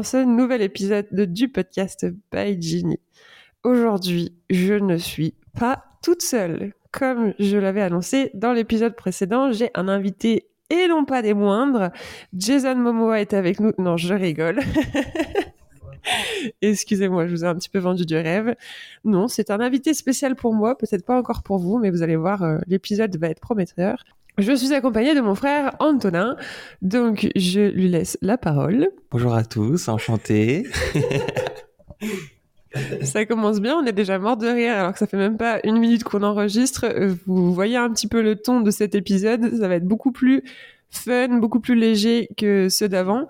dans ce nouvel épisode du podcast by Ginny. Aujourd'hui, je ne suis pas toute seule. Comme je l'avais annoncé dans l'épisode précédent, j'ai un invité et non pas des moindres. Jason Momoa est avec nous. Non, je rigole. Excusez-moi, je vous ai un petit peu vendu du rêve. Non, c'est un invité spécial pour moi, peut-être pas encore pour vous, mais vous allez voir, euh, l'épisode va être prometteur. Je suis accompagnée de mon frère Antonin, donc je lui laisse la parole. Bonjour à tous, enchanté. Ça commence bien, on est déjà mort de rire alors que ça fait même pas une minute qu'on enregistre. Vous voyez un petit peu le ton de cet épisode, ça va être beaucoup plus fun, beaucoup plus léger que ceux d'avant.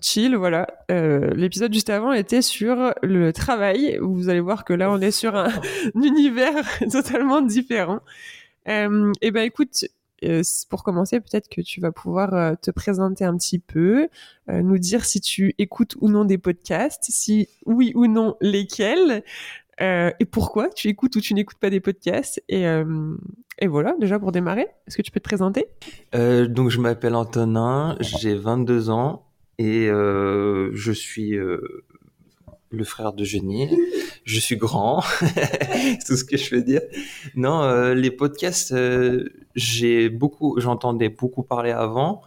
Chill, voilà. Euh, L'épisode juste avant était sur le travail. Vous allez voir que là, on est sur un, univers totalement différent. Euh, et ben, écoute, euh, pour commencer, peut-être que tu vas pouvoir euh, te présenter un petit peu, euh, nous dire si tu écoutes ou non des podcasts, si oui ou non lesquels, et pourquoi tu écoutes ou tu n'écoutes pas des podcasts. Et, et voilà, déjà pour démarrer, est-ce que tu peux te présenter? Donc, je m'appelle Antonin, j'ai 22 ans et je suis le frère de Génie. Je suis grand, c'est tout ce que je veux dire. Non, euh, les podcasts, euh, j'ai beaucoup, j'entendais beaucoup parler avant,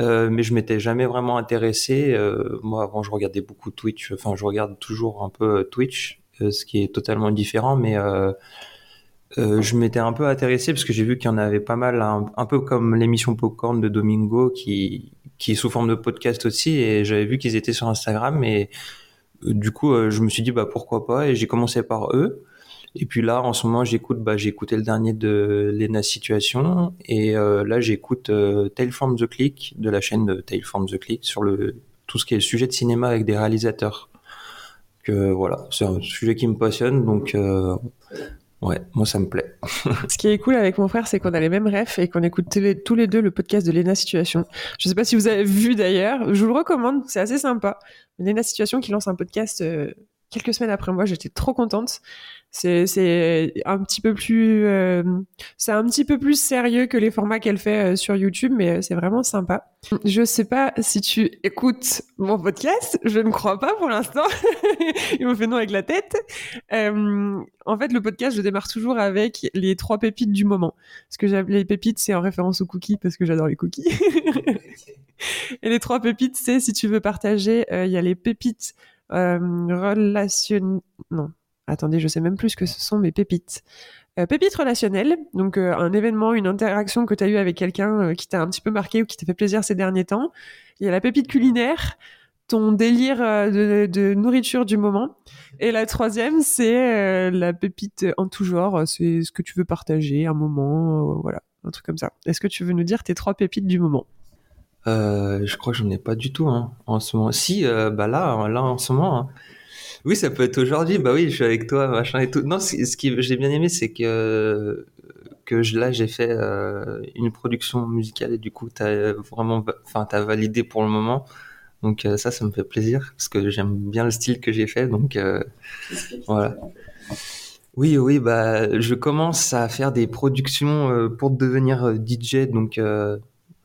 euh, mais je m'étais jamais vraiment intéressé. moi, avant, je regardais beaucoup Twitch. Enfin, je regarde toujours un peu Twitch, ce qui est totalement différent, mais je m'étais un peu intéressé parce que j'ai vu qu'il y en avait pas mal, un, peu comme l'émission Popcorn de Domingo, qui qui est sous forme de podcast aussi, et j'avais vu qu'ils étaient sur Instagram et du coup, euh, je me suis dit bah pourquoi pas et j'ai commencé par eux. Et puis là, en ce moment, j'écoute, bah, j'ai écouté le dernier de Lena Situation et euh, là, j'écoute euh, From the Click de la chaîne de Tale from the Click sur le tout ce qui est sujet de cinéma avec des réalisateurs. Que voilà, c'est un sujet qui me passionne, donc euh, Ouais, moi ça me plaît. Ce qui est cool avec mon frère, c'est qu'on a les mêmes refs et qu'on écoute tous les deux le podcast de Lena Situation. Je sais pas si vous avez vu d'ailleurs, je vous le recommande, c'est assez sympa. Lena Situation qui lance un podcast euh, quelques semaines après moi, j'étais trop contente. C'est un petit peu plus euh, c'est un petit peu plus sérieux que les formats qu'elle fait euh, sur YouTube, mais euh, c'est vraiment sympa. Je sais pas si tu écoutes mon podcast, je ne crois pas pour l'instant. Il me fait non avec la tête. en fait, le podcast, je démarre toujours avec les trois pépites du moment. Ce que j'appelle les pépites, c'est en référence aux cookies parce que j'adore les cookies. Et les trois pépites, c'est si tu veux partager, il y a les pépites euh, relation... Non, attendez, je sais même plus ce que ce sont mes pépites. Euh, pépites relationnelles, donc euh, un événement, une interaction que tu as eu avec quelqu'un euh, qui t'a un petit peu marqué ou qui t'a fait plaisir ces derniers temps. Il y a la pépite culinaire, ton délire de, de, nourriture du moment. Et la troisième, c'est la pépite en tout genre, c'est ce que tu veux partager, un moment, voilà, un truc comme ça. Est-ce que tu veux nous dire tes trois pépites du moment? Euh, je crois que j'en ai pas du tout hein, en ce moment. Si, euh, bah là, là en ce moment. Hein. Oui, ça peut être aujourd'hui. Bah oui, je suis avec toi, machin et tout. Non, ce qui j'ai bien aimé, c'est que que je, là j'ai fait euh, une production musicale et du coup t'as vraiment, enfin t'as validé pour le moment. Donc euh, ça, ça me fait plaisir parce que j'aime bien le style que j'ai fait. Donc euh, voilà. Oui, oui, bah je commence à faire des productions pour devenir DJ. Donc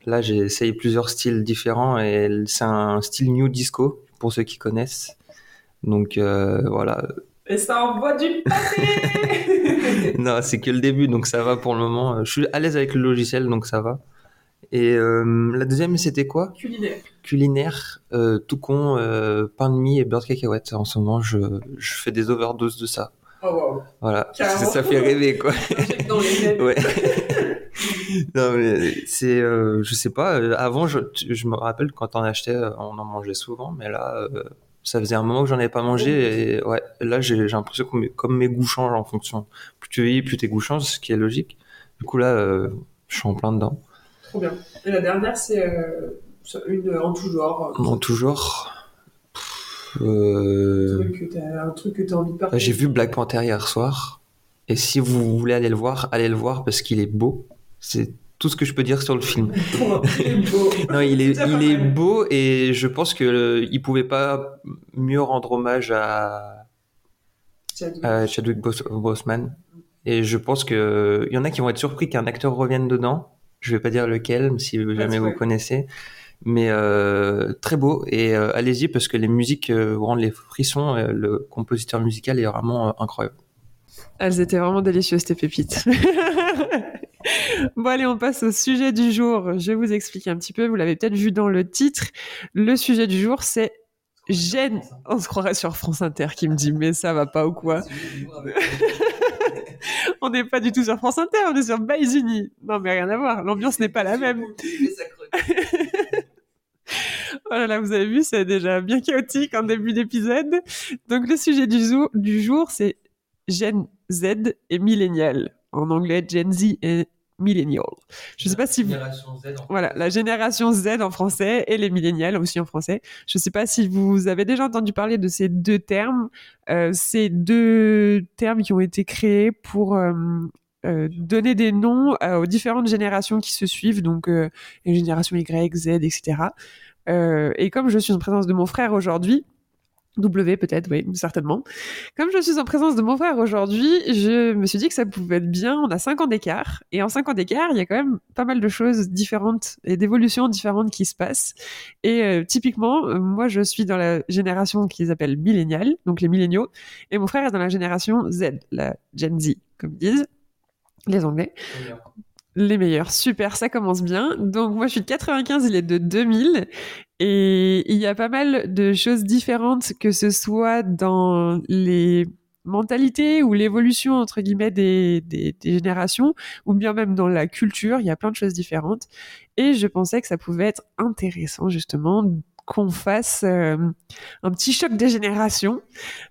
Là, j'ai essayé plusieurs styles différents et c'est un style new disco pour ceux qui connaissent. Donc euh, voilà. Et ça envoie du pâté Non, c'est que le début, donc ça va pour le moment. Je suis à l'aise avec le logiciel, donc ça va. Et euh, la deuxième, c'était quoi? Culinaire. Culinaire, euh, tout con, pain de mie et beurre de cacahuète. En ce moment, je, je fais des overdoses de ça. Oh wow. Voilà, ça fait rêver quoi. Dans les ouais. non, mais c'est, euh, je sais pas. Euh, avant, je, je me rappelle quand on achetait, euh, on en mangeait souvent, mais là, ça faisait un moment que j'en avais pas mangé. Et ouais, là, j'ai l'impression que comme mes goûts changent en fonction. Plus tu vieillis, plus tes goûts changent, ce qui est logique. Du coup, là, je suis en plein dedans. Trop bien. Et la dernière, c'est une en tout genre. En tout genre. Un truc que tu as envie de partager. J'ai vu Black Panther hier soir. Et si vous voulez aller le voir, allez le voir parce qu'il est beau. C'est tout ce que je peux dire sur le film. il est beau. non, il est, il est beau et je pense que euh, il pouvait pas mieux rendre hommage à Chadwick, Boseman. Et je pense que il y en a qui vont être surpris qu'un acteur revienne dedans. Je vais pas dire lequel, si jamais vous connaissez. mais euh, très beau. Et euh, allez-y parce que les musiques euh, vous rendent les frissons. le compositeur musical est vraiment euh, incroyable. Elles étaient vraiment délicieuses, tes pépites. bon, allez, on passe au sujet du jour. Je vais vous expliquer un petit peu. Vous l'avez peut-être vu dans le titre. Le sujet du jour, c'est gêne. On se croirait sur France Inter qui me dit, mais ça va pas ou quoi? On n'est pas du tout sur France Inter, on est sur Baïs Unis. Non, mais rien à voir. L'ambiance n'est pas la même. Oh là là, vous avez vu, c'est déjà bien chaotique en début d'épisode. Donc, le sujet du jour, du jour c'est Gen Z et millénial. En anglais, Gen Z et millennial. Je sais pas si vous... Voilà, la génération Z en français et les millénials aussi en français. Je sais pas si vous avez déjà entendu parler de ces deux termes. Euh, ces deux termes qui ont été créés pour euh, euh, donner des noms aux différentes générations qui se suivent, donc les générations Y, Z, etc. Et comme je suis en présence de mon frère aujourd'hui, W peut-être, oui, certainement. Comme je suis en présence de mon frère aujourd'hui, je me suis dit que ça pouvait être bien. On a 5 ans d'écart. Et en 5 ans d'écart, il y a quand même pas mal de choses différentes et d'évolutions différentes qui se passent. Et euh, typiquement, euh, moi, je suis dans la génération qu'ils appellent millénial, donc les milléniaux. Et mon frère est dans la génération Z, la Gen Z, comme ils disent les Anglais. Les meilleurs, super, ça commence bien. Donc moi je suis de 95, il est de 2000 et il y a pas mal de choses différentes que ce soit dans les mentalités ou l'évolution entre guillemets des, des, des, générations ou bien même dans la culture, il y a plein de choses différentes et je pensais que ça pouvait être intéressant justement qu'on fasse euh, un petit choc des générations,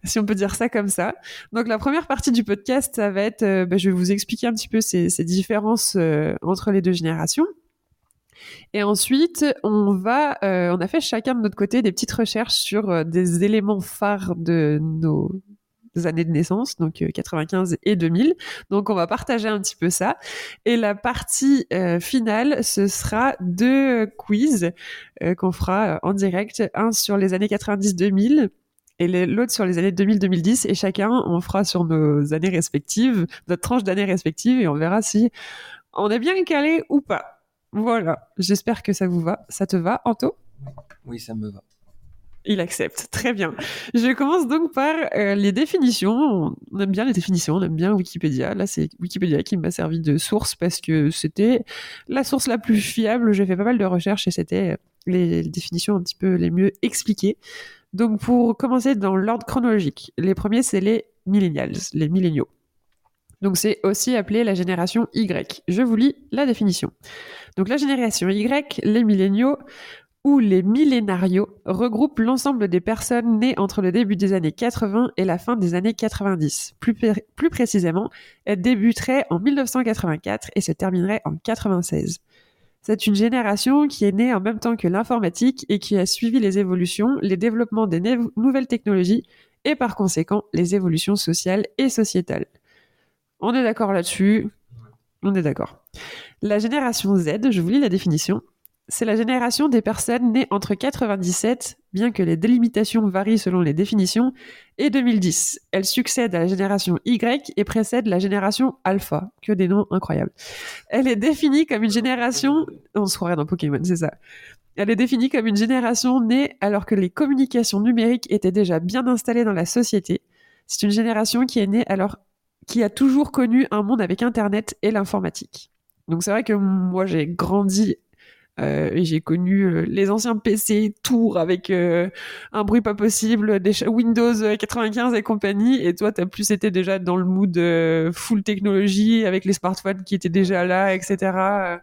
si on peut dire ça comme ça. Donc la première partie du podcast, ça va être, euh, bah, je vais vous expliquer un petit peu ces, ces différences euh, entre les deux générations. Et ensuite, on va, on a fait chacun de notre côté des petites recherches sur des éléments phares de nos années de naissance, donc 95 et 2000. Donc on va partager un petit peu ça. Et la partie euh, finale, ce sera deux quiz euh, qu'on fera en direct, un sur les années 90-2000 et l'autre sur les années 2000-2010 et chacun on fera sur nos années respectives, notre tranche d'années respectives et on verra si on est bien calé ou pas. Voilà, j'espère que ça vous va. Ça te va, Anto? Oui, ça me va. Il accepte. Très bien. Je commence donc par euh, les définitions. On aime bien les définitions, on aime bien Wikipédia. Là, c'est Wikipédia qui m'a servi de source parce que c'était la source la plus fiable. J'ai fait pas mal de recherches et c'était les définitions un petit peu les mieux expliquées. Donc, pour commencer dans l'ordre chronologique, les premiers, c'est les millennials, les milléniaux. Donc, c'est aussi appelé la génération Y. Je vous lis la définition. Donc, la génération Y, les milléniaux, ou les millénarios regroupent l'ensemble des personnes nées entre le début des années 80 et la fin des années 90. Plus, plus précisément, elle débuterait en 1984 et se terminerait en 96. C'est une génération qui est née en même temps que l'informatique et qui a suivi les évolutions, les développements des nouvelles technologies et par conséquent les évolutions sociales et sociétales. On est d'accord là-dessus On est d'accord. La génération Z, je vous lis la définition, c'est la génération des personnes nées entre 97, bien que les délimitations varient selon les définitions, et 2010. Elle succède à la génération Y et précède la génération Alpha. Que des noms incroyables. Elle est définie comme une génération... On se croirait dans Pokémon, c'est ça. Elle est définie comme une génération née alors que les communications numériques étaient déjà bien installées dans la société. C'est une génération qui est née alors qui a toujours connu un monde avec Internet et l'informatique. Donc c'est vrai que moi j'ai grandi euh, et j'ai connu euh, les anciens PC Tour avec euh, un bruit pas possible, des Windows 95 et compagnie. Et toi, t'as plus été déjà dans le mood full technologie avec les smartphones qui étaient déjà là, etc.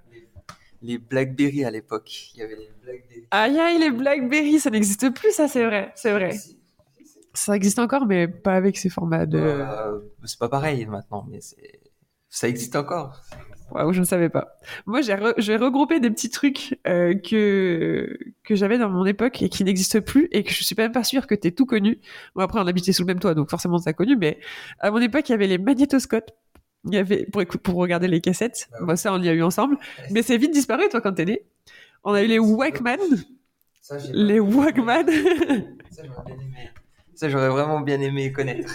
Les BlackBerry à l'époque. Il y avait les BlackBerry. Aïe aïe, les BlackBerry, ça n'existe plus, ça c'est vrai, c'est vrai. Ça existe encore, mais pas avec ces formats de. Euh, c'est pas pareil maintenant, mais ça existe encore. Waouh, je ne savais pas. Moi, j'ai re des petits trucs euh, que que j'avais dans mon époque et qui n'existent plus et que je suis même pas sûre que t'aies tout connu. Bon, après, on habitait sous le même toit, donc forcément, t'as connu. Mais à mon époque, il y avait les magnétoscopes. Il y avait pour pour regarder les cassettes. Ah ouais. Bon, ça, on y a eu ensemble. Mais c'est vite disparu, toi, quand t'es né. On a eu les Walkman. Ça, les Walkman. Ça. Ça, j'aurais vraiment bien aimé connaître.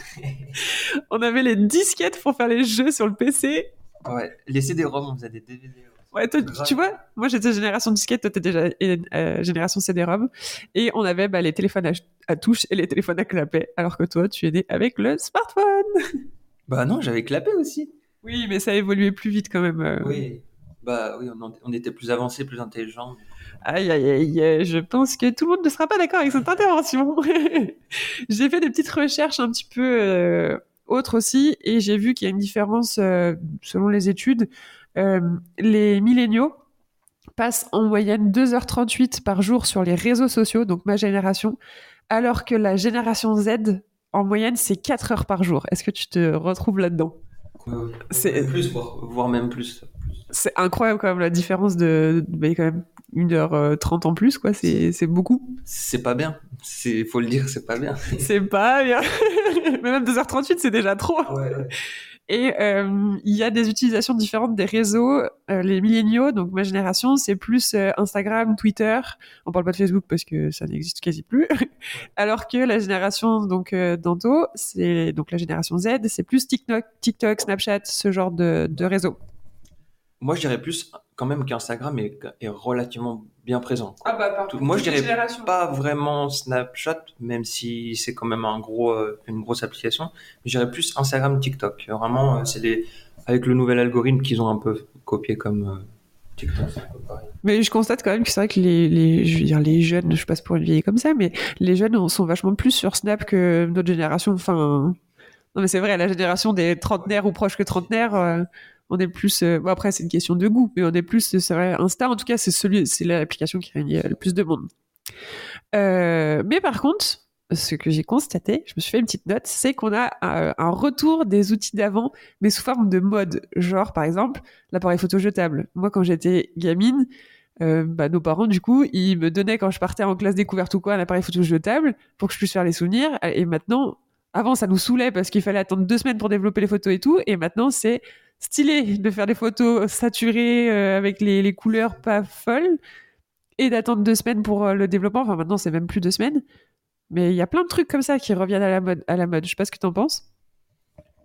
on avait les disquettes pour faire les jeux sur le PC. Ouais, les CD-ROM, on faisait des DVD. Ouais, toi, tu vois, moi j'étais génération disquette, toi t'étais déjà euh, génération CD-ROM, et on avait bah, les téléphones à, à touche et les téléphones à clapet, alors que toi tu es né avec le smartphone. Bah non, j'avais clapé aussi. Oui, mais ça a évolué plus vite quand même. euh. Oui. Bah oui, on, était plus avancé, plus intelligent. Aïe, aïe, aïe, aïe, je pense que tout le monde ne sera pas d'accord avec cette intervention. j'ai fait des petites recherches un petit peu euh, autres aussi, et j'ai vu qu'il y a une différence euh, selon les études. Euh, les milléniaux passent en moyenne 2h38 par jour sur les réseaux sociaux, donc ma génération, alors que la génération Z, en moyenne, c'est 4 heures par jour. Est-ce que tu te retrouves là-dedans? Plus, voire, voire même plus. C'est incroyable quand même la différence de, quand même 1h30 en plus, quoi. C'est c'est beaucoup. C'est pas bien. C'est, faut le dire, c'est pas bien. C'est pas bien. Mais même 2h38, c'est déjà trop. Et euh, il y a des utilisations différentes des réseaux. Euh, les milléniaux, donc ma génération, c'est plus euh, Instagram, Twitter. On parle pas de Facebook parce que ça n'existe quasi plus. Alors que la génération donc euh, d'Anto, c'est donc la génération Z, c'est plus TikTok, TikTok, Snapchat, ce genre de, de réseaux. Moi, je dirais plus quand même qu'Instagram est, est relativement bien présent. Ah bah par Tout- moi, je dirais pas vraiment Snapchat, même si c'est quand même un gros, euh, une grosse application. Mais je dirais plus Instagram, TikTok. Vraiment, euh, c'est les, avec le nouvel algorithme qu'ils ont un peu copié comme euh, TikTok. c'est un peu pareil. Mais je constate quand même que c'est vrai que les, les, je veux dire, les jeunes, je passe pour une vieille comme ça, mais les jeunes sont vachement plus sur Snap que notre génération. Enfin, non mais c'est vrai, la génération des trentenaires ou proches que trentenaires, euh, on est plus. euh, bon après c'est une question de goût, mais on est plus. C'est Insta en tout cas, c'est celui, c'est l'application qui réunit euh, le plus de monde. Euh, mais par contre, ce que j'ai constaté, je me suis fait une petite note, c'est qu'on a un retour des outils d'avant, mais sous forme de mode. Genre, par exemple, l'appareil photo jetable. Moi, quand j'étais gamine, bah, nos parents, du coup, ils me donnaient quand je partais en classe découverte ou quoi un appareil photo jetable pour que je puisse faire les souvenirs. Et maintenant, avant, ça nous saoulait parce qu'il fallait attendre deux semaines pour développer les photos et tout. Et maintenant, c'est stylé de faire des photos saturées euh, avec les, les couleurs pas folles et d'attendre deux semaines pour euh, le développement. Enfin, maintenant, c'est même plus deux semaines. Mais il y a plein de trucs comme ça qui reviennent à la mode. À la mode. Je sais pas ce que t'en penses.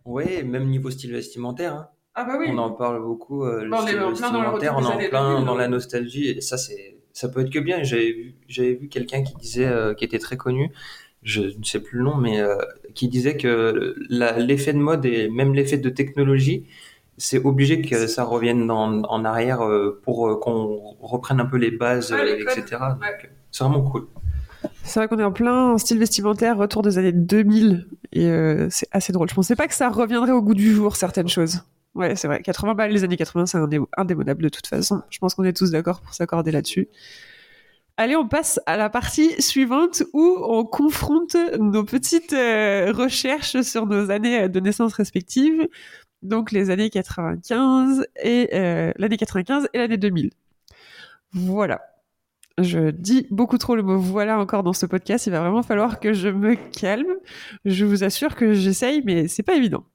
Ouais, même niveau style vestimentaire. hein. Ah bah On en parle beaucoup. euh, le Bah, on est style en plein dans le vestimentaire, on est en plein années 2000, dans la nostalgie. Et ça, c'est, ça peut être que bien. J'avais vu, j'avais vu quelqu'un qui disait, euh, qui était très connu, je ne sais plus le nom, mais euh, qui disait que l'effet de mode et même l'effet de technologie, c'est obligé que ça revienne en, en arrière euh, pour euh, qu'on reprenne un peu les bases, Ah, euh, etc. C'est vraiment cool. C'est vrai qu'on est en plein style vestimentaire, retour des années 2000, et euh, c'est assez drôle. Je pensais pas que ça reviendrait au goût du jour, certaines choses. Ouais, c'est vrai. 80 balles, les années 80, c'est indé- indémodable de toute façon. Je pense qu'on est tous d'accord pour s'accorder là-dessus. Allez, on passe à la partie suivante où on confronte nos petites euh, recherches sur nos années de naissance respectives. Donc les années 95 et euh, l'année 95 et l'année 2000. Voilà. Je dis beaucoup trop le mot voilà encore dans ce podcast. Il va vraiment falloir que je me calme. Je vous assure que j'essaye, mais c'est pas évident.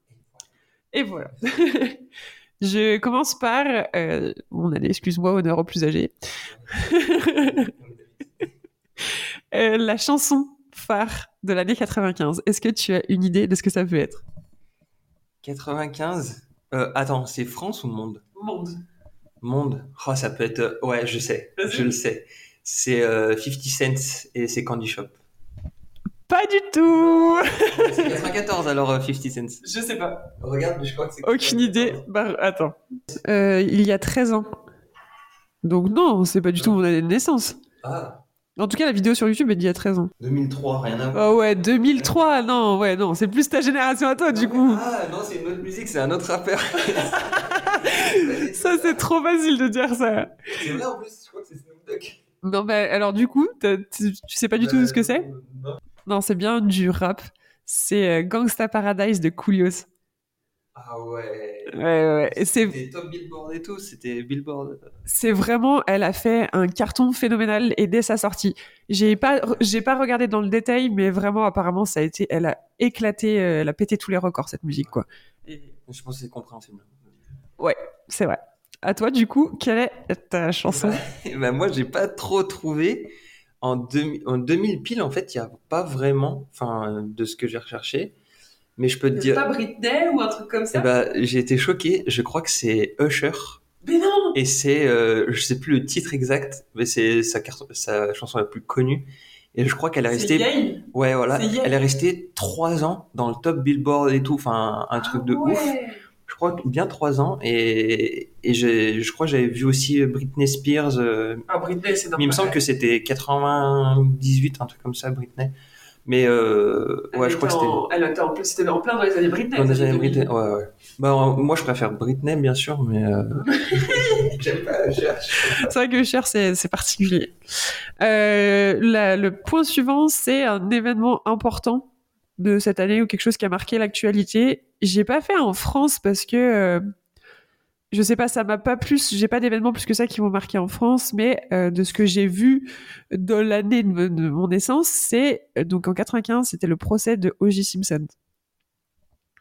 Et voilà. je commence par euh, mon année, excuse-moi, honneur aux plus âgés. Euh, la chanson phare de l'année 95. Est-ce que tu as une idée de ce que ça peut être? 95. Euh, attends, c'est France ou Monde? Monde. Monde. Oh, ça peut être. euh, Ouais, je sais. Je le sais. C'est euh, 50 Cent et c'est Candy Shop. Pas du tout C'est 94 alors euh, 50 Cent. Je sais pas. Regarde, je crois que c'est. Aucune idée. Bah, attends. Euh, il y a 13 ans. Donc non, c'est pas du tout mon année de naissance. Ah, En tout cas, la vidéo sur YouTube est d'il y a 13 ans. 2003, rien à voir. Oh ouais, 2003, non, ouais, non, c'est plus ta génération à toi, du coup. Ah, non, c'est une autre musique, c'est un autre rappeur. Ça, c'est trop facile de dire ça. C'est vrai en plus, je crois que c'est Snoop Dogg. Non, bah, alors du coup, tu, sais pas du tout ce que c'est? Non. Non, c'est bien du rap. C'est euh, Gangsta Paradise de Coolios. Ah ouais. Ouais, ouais, ouais. C'était top Billboard et tout, c'était Billboard. c'est vraiment, elle a fait un carton phénoménal et dès sa sortie. J'ai pas, j'ai pas regardé dans le détail, mais vraiment, apparemment, ça a été, elle a éclaté, euh, elle a pété tous les records, cette musique, quoi. Je pense que c'est compréhensible. C'est vrai. À toi, du coup, quelle est ta chanson? Eh ben, moi, j'ai pas trop trouvé. En, 2000 en 2000 pile, en fait, il n'y a pas vraiment, enfin, de ce que j'ai recherché. Mais je peux te dire, Britney ou un truc comme eh ben, j'ai été choqué. Je crois que c'est Usher Mais non Et c'est, euh, je sais plus le titre exact, mais c'est sa, chanson la plus connue. Et je crois qu'elle est C'est restée, Yale. ouais, voilà, c'est Yale. elle est restée trois ans dans le top Billboard et tout, enfin, un truc de Ah ouais. ouf. Je crois que bien trois ans. Et, et je crois que j'avais vu aussi Britney Spears. euh, Ah, Britney, c'est mais normal. il me semble que c'était 98, un truc comme ça, Britney. Mais euh, ouais, je crois que c'était. en- Elle était en plus, c'était en plein dans les années Britney. Dans les années 2000. Britney, ouais, ouais. Bah, euh, moi, je préfère Britney, bien sûr, mais. Euh... J'aime pas, cherche. C'est vrai que Cher, c'est c'est particulier. Euh, la- le point suivant, c'est un événement important de cette année ou quelque chose qui a marqué l'actualité. J'ai pas fait en France parce que euh, je sais pas, ça m'a pas plus. J'ai pas d'événements plus que ça qui m'ont marqué en France, mais euh, de ce que j'ai vu dans l'année de, de mon naissance, c'est euh, donc en 95, c'était le procès de O.J. Simpson.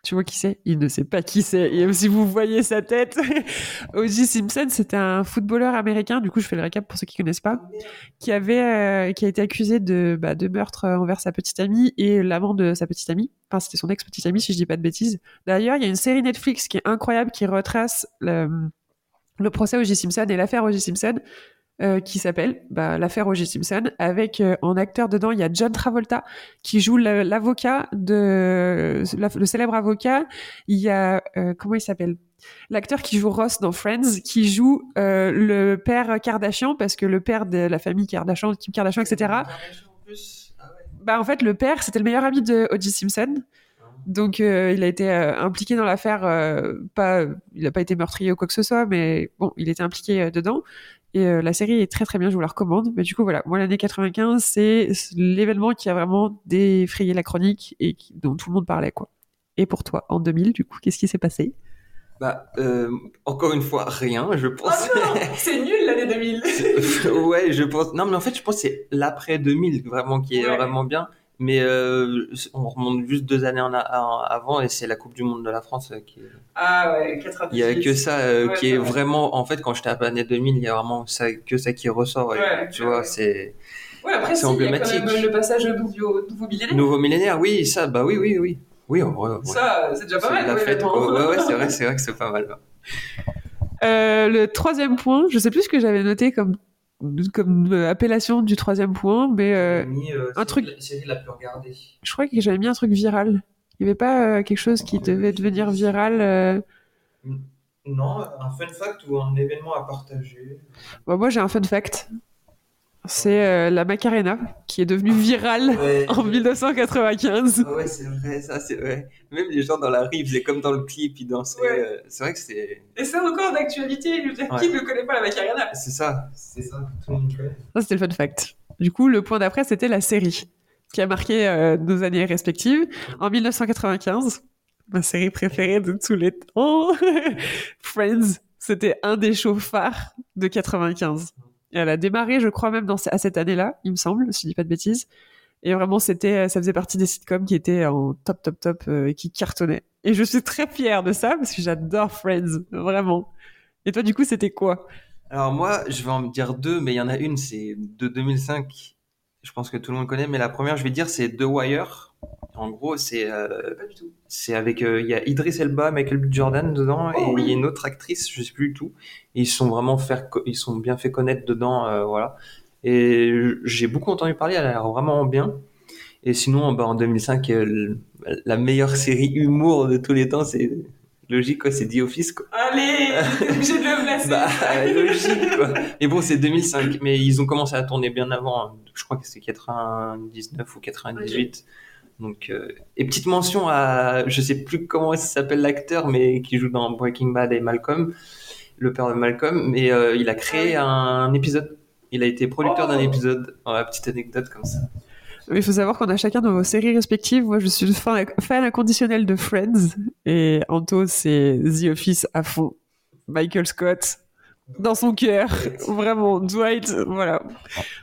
Tu vois qui c'est? Il ne sait pas qui c'est. Et si vous voyez sa tête, O.J. Simpson, c'était un footballeur américain. Du coup, je fais le récap pour ceux qui connaissent pas, qui avait, euh, qui a été accusé de, bah, de meurtre euh, envers sa petite amie et l'amant de sa petite amie. Enfin, c'était son ex-petite amie, si je dis pas de bêtises. D'ailleurs, il y a une série Netflix qui est incroyable, qui retrace le, le procès O.J. Simpson et l'affaire O.J. Simpson. Euh, qui s'appelle bah, l'affaire O.J. Simpson avec euh, en acteur dedans il y a John Travolta qui joue l'avocat de la- le célèbre avocat. Il y a euh, comment il s'appelle? L'acteur qui joue Ross dans Friends qui joue euh, le père Kardashian parce que le père de la famille Kardashian Kim Kardashian etc bah en fait le père c'était le meilleur ami de O.J. Simpson. Donc euh, il a été euh, impliqué dans l'affaire euh, pas il n'a pas été meurtrier ou quoi que ce soit mais bon il était impliqué dedans et euh, la série est très très bien je vous la recommande mais du coup voilà moi l'année 95 c'est l'événement qui a vraiment défrayé la chronique et qui- dont tout le monde parlait quoi et pour toi en 2000 du coup qu'est-ce qui s'est passé? Bah, euh, encore une fois, rien, je pense. c'est nul l'année 2000 ouais, je pense. Non, mais en fait, je pense que c'est l'après 2000 vraiment qui est Ouais. vraiment bien. Mais euh, on remonte juste deux années en a- en avant et c'est la Coupe du Monde de la France euh, qui. est- ah ouais 98 Il y a que ça euh, Ouais, qui est vrai. vraiment. En fait, quand je tape année 2000, il y a vraiment ça, que ça qui ressort. et, Ouais, tu ouais, vois, c'est ouais après C'est si, il y a quand emblématique. même le passage au nouveau, nouveau millénaire nouveau millénaire. Oui, ça, bah oui, oui, oui. Oui, en vrai, ouais. ça c'est déjà pas mal la ouais, fête, honnêtement. quoi. Ouais, ouais, c'est vrai, c'est vrai que c'est pas mal. Euh, le troisième point, je sais plus ce que j'avais noté comme, comme euh, appellation du troisième point, mais euh, un truc- La série la plus regardée. je crois que j'avais mis un truc viral. Il n'y avait pas euh, quelque chose qui devait devenir viral. euh. Non, un fun fact ou un événement à partager? Bon, moi, j'ai un fun fact. C'est euh, la Macarena qui est devenue virale Ouais. en 1995. Ah ouais, c'est vrai, ça, c'est vrai. Même les gens dans la rue, faisaient comme dans le clip, ils dansaient. Ouais. euh, C'est vrai que c'est. Et c'est encore d'actualité. Je veux dire, Ouais. qui ne connaît pas la Macarena C'est ça. C'est ça, tout le monde connaît. Ça, c'était le fun fact. Du coup, le point d'après, c'était la série qui a marqué euh, nos années respectives. En 1995, ma série préférée de tous les temps, Friends, c'était un des shows phares de 95. Elle a démarré, je crois, même dans, à cette année-là, il me semble, si je dis pas de bêtises. Et vraiment, c'était, ça faisait partie des sitcoms qui étaient en top, top, top euh, et qui cartonnaient. Et je suis très fière de ça parce que j'adore Friends, vraiment. Et toi, du coup, c'était quoi? Alors moi, je vais en dire deux, mais il y en a une, c'est de 2005. Je pense que tout le monde connaît, mais la première, je vais dire, c'est The Wire. En gros, c'est euh, Pas du tout. c'est avec euh, il y a Idris Elba, Michael B. Jordan dedans, Oh, et oui. il y a une autre actrice, je sais plus du tout. Ils sont vraiment faire, ils sont bien fait connaître dedans, euh, voilà. Et j'ai beaucoup entendu parler, elle a l'air vraiment bien. Et sinon, bah, en 2005, euh, le- la meilleure série humour de tous les temps, c'est logique, quoi, c'est The Office, quoi. Allez, obligé de le placer. Bah, logique, quoi. Mais bon, c'est 2005. Mais ils ont commencé à tourner bien avant. hein. Je crois que c'est 99 ou 98. Donc, euh, et petite mention à, je sais plus comment il s'appelle l'acteur, mais qui joue dans Breaking Bad et Malcolm, le père de Malcolm. Mais euh, il a créé un épisode. Il a été producteur d'un Oh. épisode. Voilà, petite anecdote comme ça. Il faut savoir qu'on a chacun nos séries respectives. Moi, je suis fan, fan inconditionnel de Friends. Et Anto, c'est The Office à fond. Michael Scott, dans son cœur. Vraiment, Dwight, voilà.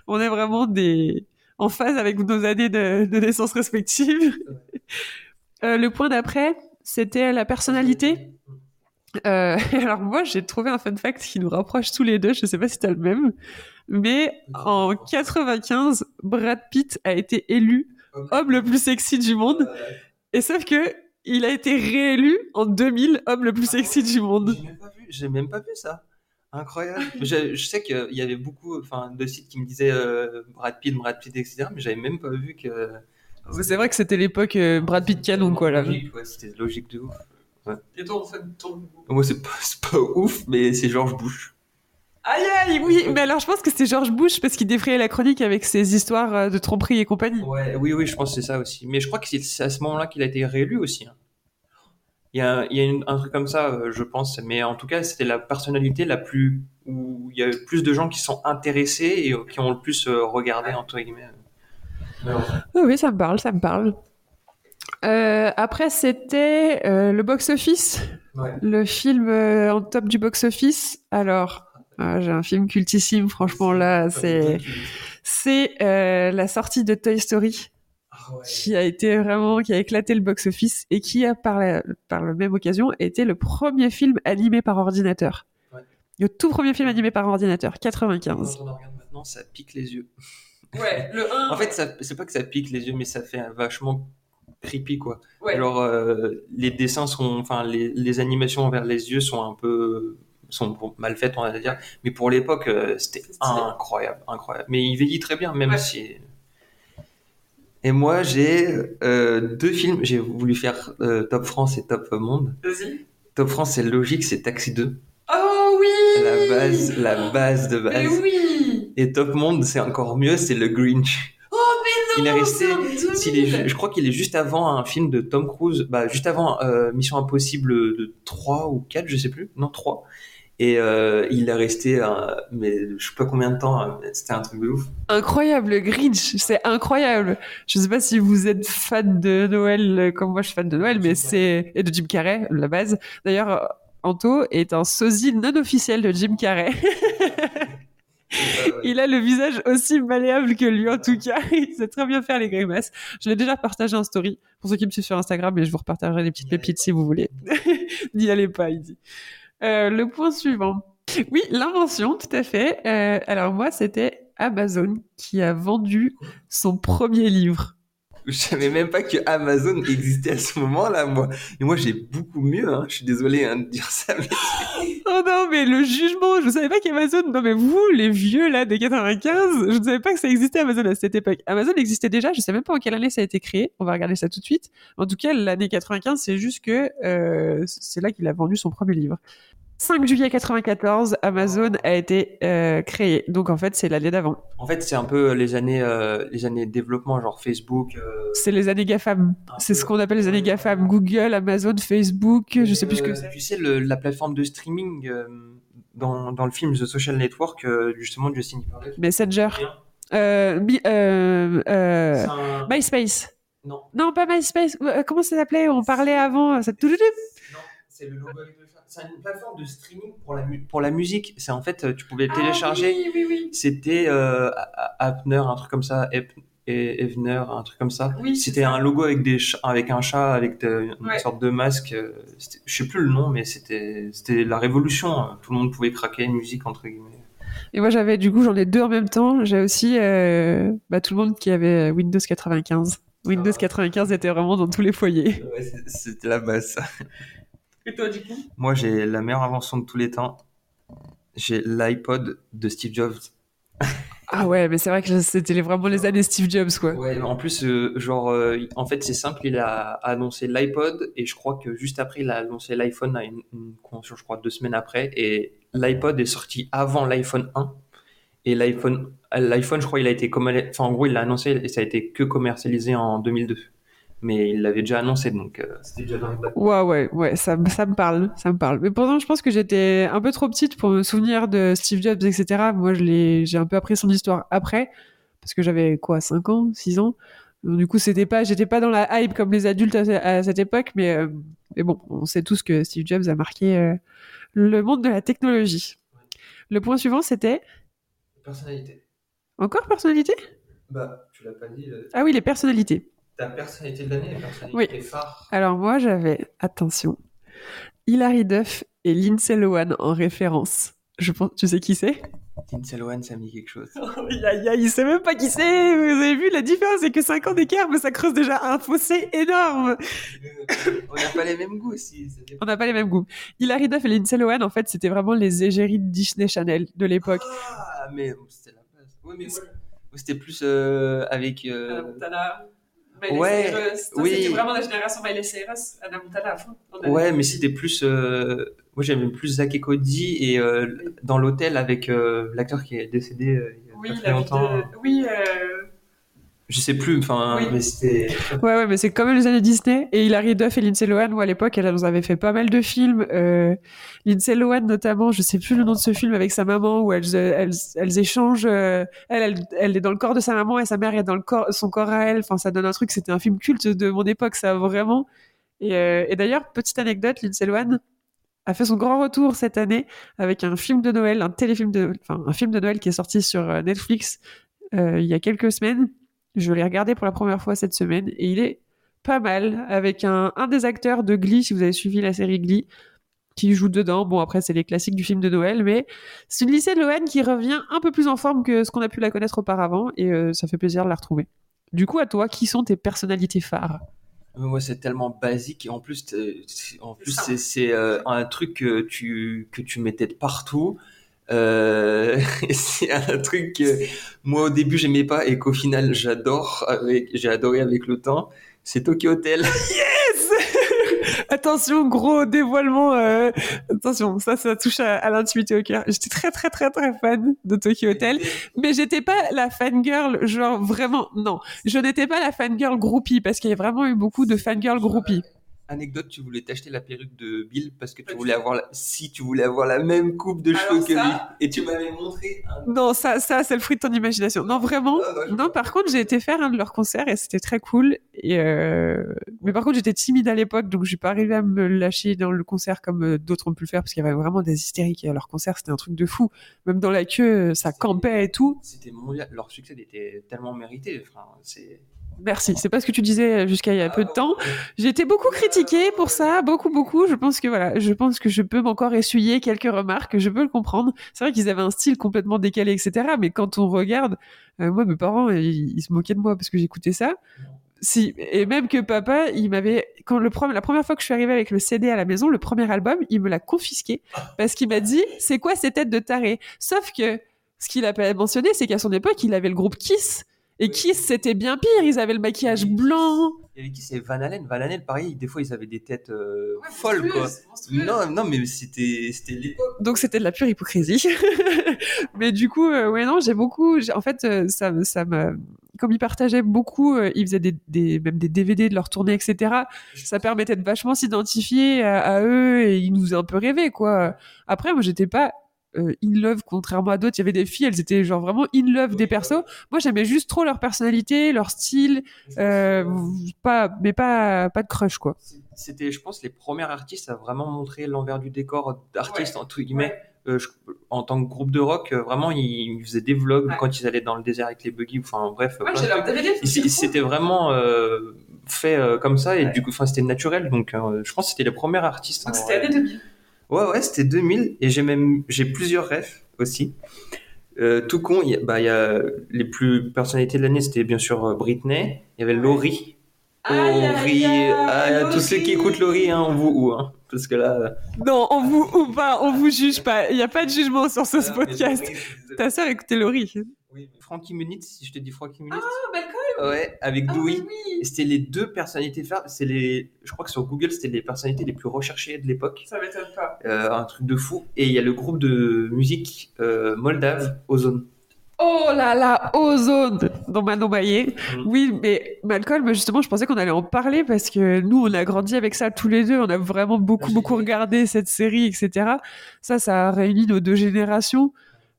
On est vraiment des... en phase avec nos années de, de naissance respectives. Euh, le point d'après, c'était la personnalité. Euh, alors moi, j'ai trouvé un fun fact qui nous rapproche tous les deux. Je sais pas si t'as le même. Mais en 95, Brad Pitt a été élu homme le plus sexy du monde. Et sauf que il a été réélu en 2000 homme le plus sexy du monde. J'ai même pas vu, j'ai même pas vu ça. Incroyable. je, je sais qu'il y avait beaucoup enfin, de sites qui me disaient euh, Brad Pitt, Brad Pitt, etc. Mais j'avais même pas vu que. C'est vrai que c'était l'époque euh, Brad Pitt canon, quoi, là. Logique, ouais, c'était logique de ouf. Et toi, en fait, ton... Moi, c'est pas, c'est pas ouf, mais c'est George Bush. Aïe aïe, oui, mais alors je pense que c'était George Bush parce qu'il défrayait la chronique avec ses histoires euh, de tromperie et compagnie. Ouais, oui, oui, je pense que c'est ça aussi. Mais je crois que c'est c'est à ce moment-là qu'il a été réélu aussi. hein. Il y a, il y a une- un truc comme ça, euh, je pense. Mais en tout cas, c'était la personnalité la plus. où il y a eu plus de gens qui sont intéressés et euh, qui ont le plus euh, regardé, entre guillemets. Oui, oui, ça me parle, ça me parle. Euh, après, c'était euh, le box-office, Ouais. le film euh, en top du box-office. Alors, euh, j'ai un film cultissime, franchement, là, c'est c'est euh, la sortie de Toy Story ouais. qui a été vraiment, qui a éclaté le box-office et qui a, par la, par la même occasion, été le premier film animé par ordinateur. Ouais. Le tout premier film animé par ordinateur, 95. Quand on en regarde maintenant, ça pique les yeux. Ouais, le 1. En fait, c'est pas que ça pique les yeux, mais ça fait un vachement creepy, quoi. Ouais. Genre, euh, les dessins sont, enfin, les, les animations envers les yeux sont un peu, sont mal faites, on va dire. Mais pour l'époque, euh, c'était incroyable, incroyable. Mais il vieillit très bien, même Ouais. si. Et moi, j'ai euh, deux films. J'ai voulu faire euh, Top France et Top Monde. Vas-y. Top France, c'est logique, c'est Taxi 2. Oh oui La base, la base de Mais base. oui Et Top Monde, c'est encore mieux, c'est le Grinch. Oh mais Il est non resté- 2000. S'il est- je crois qu'il est juste avant un film de Tom Cruise, bah, juste avant euh, Mission Impossible de 3 ou 4, je sais plus, non 3. Et euh, il est resté, euh, mais je sais pas combien de temps, euh, c'était un truc de ouf. Incroyable, le Grinch, c'est incroyable. Je sais pas si vous êtes fan de Noël euh, comme moi je suis fan de Noël, mais c'est et de Jim Carrey, la base. D'ailleurs, Anto est un sosie non officiel de Jim Carrey. Il a le visage aussi malléable que lui en tout cas. Il sait très bien faire les grimaces. Je l'ai déjà partagé en story pour ceux qui me suivent sur Instagram, mais je vous repartagerai des petites pépites si vous voulez. N'y allez pas, il dit. Euh, le point suivant. Oui, l'invention, tout à fait. Euh, alors moi, c'était Amazon qui a vendu son premier livre. Je savais même pas que Amazon existait à ce moment-là, moi. Et moi, j'ai beaucoup mieux, hein. Je suis désolé hein, de dire ça, mais Oh non, mais le jugement, je savais pas qu'Amazon, non mais vous, les vieux là des 95, je ne savais pas que ça existait Amazon à cette époque. Amazon existait déjà, je sais même pas en quelle année ça a été créé, on va regarder ça tout de suite. En tout cas, l'année 95, c'est juste que euh, c'est là qu'il a vendu son premier livre. 5 juillet 94, Amazon a été euh, créé. Donc en fait, c'est l'année d'avant. en fait, c'est un peu les années, euh, les années de développement, genre Facebook. euh, C'est les années GAFAM. C'est ce qu'on appelle les années GAFAM. Google, Amazon, Facebook, je sais plus ce que Euh, c'est. Tu sais, le- la plateforme de streaming euh, dans, dans le film The Social Network, euh, justement, de Justin Timberlake. Messenger. Euh, euh, euh, un- MySpace. Non, Non, pas MySpace. Euh, Comment ça s'appelait? On parlait avant. Ça... non, c'est le logo. C'est une plateforme de streaming pour la, mu- pour la musique. C'est en fait, euh, tu pouvais télécharger. Ah, oui, oui, oui. C'était euh, Apner, un truc comme ça, et Evner, un truc comme ça. Oui, c'est C'était un logo avec des chats- avec un chat, avec de- une Ouais. sorte de masque. euh, Je sais plus le nom, mais c'était c'était la révolution. hein. Tout le monde pouvait craquer une musique entre guillemets. Et moi, j'avais, du coup, j'en ai deux en même temps. J'ai aussi euh, bah, tout le monde qui avait Windows 95. Windows Ah. 95 était vraiment dans tous les foyers. Ouais, c'est- c'était la base. Et toi, du coup? Moi, j'ai la meilleure invention de tous les temps. J'ai l'iPod de Steve Jobs. Ah ouais, mais c'est vrai que c'était vraiment les années Steve Jobs, quoi. Ouais, mais en plus, euh, genre, euh, en fait, c'est simple, il a annoncé l'iPod et je crois que juste après, il a annoncé l'iPhone à une, une convention, je crois, deux semaines après. Et l'iPod est sorti avant l'iPhone 1. Et l'iPhone, l'iPhone, je crois, il a été enfin, en gros, il l'a annoncé et ça a été que commercialisé en 2002. Mais il l'avait déjà annoncé, donc euh, c'était déjà dans les. Ouais, ouais, ouais, ça, me- ça me parle, ça me parle. Mais pourtant, je pense que j'étais un peu trop petite pour me souvenir de Steve Jobs, etc. Moi, je l'ai, j'ai un peu appris son histoire après, parce que j'avais quoi, 5 ans, 6 ans. Donc, du coup, c'était pas, j'étais pas dans la hype comme les adultes à, à cette époque, mais, euh, mais bon, on sait tous que Steve Jobs a marqué euh, le monde de la technologie. Le point suivant, c'était? Personnalité. encore personnalité? Bah, tu l'as pas dit. euh, Ah oui, les personnalités. Ta personnalité de l'année, la personnalité Oui. phare. Alors moi, j'avais, attention, Hilary Duff et Lindsay Lohan en référence. Je pense, tu sais qui c'est? Lindsay Lohan, ça me dit quelque chose. Aïe, aïe, aïe, il sait même pas qui c'est. Vous avez vu la différence, c'est que 5 ans d'écart, mais ça creuse déjà un fossé énorme. On n'a pas les mêmes goûts aussi. On n'a pas les mêmes goûts. Hilary Duff et Lindsay Lohan, en fait, c'était vraiment les égéries de Disney Channel de l'époque. Ah, mais c'était la base. Oui, mais voilà. C'était plus euh, avec. euh, Miley Ouais, Cyrus. oui. C'était vraiment la génération Miley Cyrus, Anna Montana à fond. Ouais, mais c'était plus. euh, Moi, j'aimais plus Zach et Cody et euh, dans l'hôtel avec euh, l'acteur qui est décédé il y a Oui, pas très longtemps. de... Oui. Je sais plus, enfin, Oui. mais c'était. Ouais, ouais, mais c'est quand même les années Disney. Et Hilary Duff et Lindsay Lohan, où à l'époque, elles nous avaient fait pas mal de films. Euh, Lindsay Lohan, notamment, je sais plus le nom de ce film avec sa maman, où elles, euh, elles, elles échangent. euh, elle, elle, elle est dans le corps de sa maman et sa mère est dans le corps, son corps à elle. Enfin, ça donne un truc. C'était un film culte de mon époque, ça vraiment. Et, euh, et d'ailleurs, petite anecdote, Lindsay Lohan a fait son grand retour cette année avec un film de Noël, un téléfilm de, enfin, un film de Noël qui est sorti sur Netflix euh, il y a quelques semaines. Je l'ai regardé pour la première fois cette semaine et il est pas mal avec un, un des acteurs de Glee, si vous avez suivi la série Glee, qui joue dedans. Bon, après, c'est les classiques du film de Noël, mais c'est une lycée de Lohan qui revient un peu plus en forme que ce qu'on a pu la connaître auparavant et euh, ça fait plaisir de la retrouver. Du coup, à toi, qui sont tes personnalités phares? Mais Moi, c'est tellement basique et en plus, c'est- en plus, ça. c'est c'est, euh, un truc que tu que tu mettais de partout. Euh, c'est un truc que moi au début j'aimais pas et qu'au final j'adore avec j'ai adoré avec le temps. C'est Tokyo Hotel. Yes Attention, gros dévoilement. euh, Attention, ça, ça touche à, l'intimité au cœur. J'étais très, très, très, très fan de Tokyo Hotel. Mais j'étais pas la fangirl, genre vraiment, non. Je n'étais pas la fangirl groupie, parce qu'il y a vraiment eu beaucoup de fangirl groupie. Anecdote, tu voulais t'acheter la perruque de Bill parce que tu voulais avoir la... si tu voulais avoir la même coupe de Alors cheveux que ça- lui et tu m'avais montré un... Non, ça, ça, c'est le fruit de ton imagination. Non, vraiment. Ah, je Non, par contre, j'ai été faire un de leurs concerts et c'était très cool. Et euh... Mais par contre, j'étais timide à l'époque, donc j'ai pas arrivé à me lâcher dans le concert comme euh, d'autres ont pu le faire, parce qu'il y avait vraiment des hystériques. Et à leur concert, c'était un truc de fou. Même dans la queue, euh, ça campait et tout. C'était mondial. Leur succès était tellement mérité. Enfin, c'est Merci. C'est pas ce que tu disais jusqu'à il y a peu de temps. J'ai été beaucoup critiquée pour ça, beaucoup, beaucoup. Je pense que voilà, je pense que je peux encore essuyer quelques remarques, je peux le comprendre. C'est vrai qu'ils avaient un style complètement décalé, etc. Mais quand on regarde, euh, moi, mes parents, ils, se moquaient de moi parce que j'écoutais ça. Si, et même que papa, il m'avait, quand le la première fois que je suis arrivée avec le CD à la maison, le premier album, il me l'a confisqué parce qu'il m'a dit, c'est quoi ces têtes de taré? Sauf que, ce qu'il a pas mentionné, c'est qu'à son époque, il avait le groupe Kiss. Et Kiss, c'était bien pire? Ils avaient le maquillage blanc. Il y avait qui? C'est Van Halen. Van Halen, pareil, des fois ils avaient des têtes euh, folles quoi. Non, non, mais c'était c'était l'époque. Donc c'était de la pure hypocrisie. Mais du coup, euh, ouais, non, j'ai beaucoup. En fait, euh, ça, me- ça me. Comme ils partageaient beaucoup, euh, ils faisaient des, des, même des DVD de leur tournée, etc. Ça permettait de vachement s'identifier à, à eux et ils nous faisaient un peu rêver, quoi. Après, moi, j'étais pas euh, in love, contrairement à d'autres. Il y avait des filles, elles étaient genre vraiment in love des persos. Moi, j'aimais juste trop leur personnalité, leur style, euh, pas, mais pas, pas de crush, quoi. C'était, je pense, les premiers artistes à vraiment montrer l'envers du décor d'artistes entre guillemets. Euh, je- en tant que groupe de rock, euh, vraiment, ils, ils faisaient des vlogs Ouais. quand ils allaient dans le désert avec les buggy. Enfin, bref. c'est- C'était vraiment euh, fait euh, comme ça et du coup, enfin, c'était naturel. Donc, euh, je pense que c'était les premiers artistes. 2000. Ouais, ouais, c'était 2000 et j'ai même j'ai plusieurs refs aussi. Euh, tout con, il y a, bah, il y a les plus personnalités de l'année, c'était bien sûr euh, Britney. Il y avait Laurie. Laurie, ah, tous ceux qui écoutent Laurie, hein, on vous ou hein, parce que là. euh, Non, on vous ou pas, on vous juge pas. Il n'y a pas de jugement sur ce mais podcast. Laurie, Ta sœur écoutait Laurie. Oui, mais Frankie Muniz, si je te dis Frankie Muniz. Malcolm ouais, avec Louis. oui. Et C'était les deux personnalités phares. C'est les, je crois que sur Google, c'était les personnalités les plus recherchées de l'époque. Ça m'étonne pas. Euh, un truc de fou. Et il y a le groupe de musique euh, moldave, Ozone. Oh là là, Ozone dans Manon Maillet. Mm. Oui, mais Malcolm, justement, je pensais qu'on allait en parler parce que nous, on a grandi avec ça tous les deux. On a vraiment beaucoup, beaucoup regardé cette série, etc. Ça, ça a réuni nos deux générations.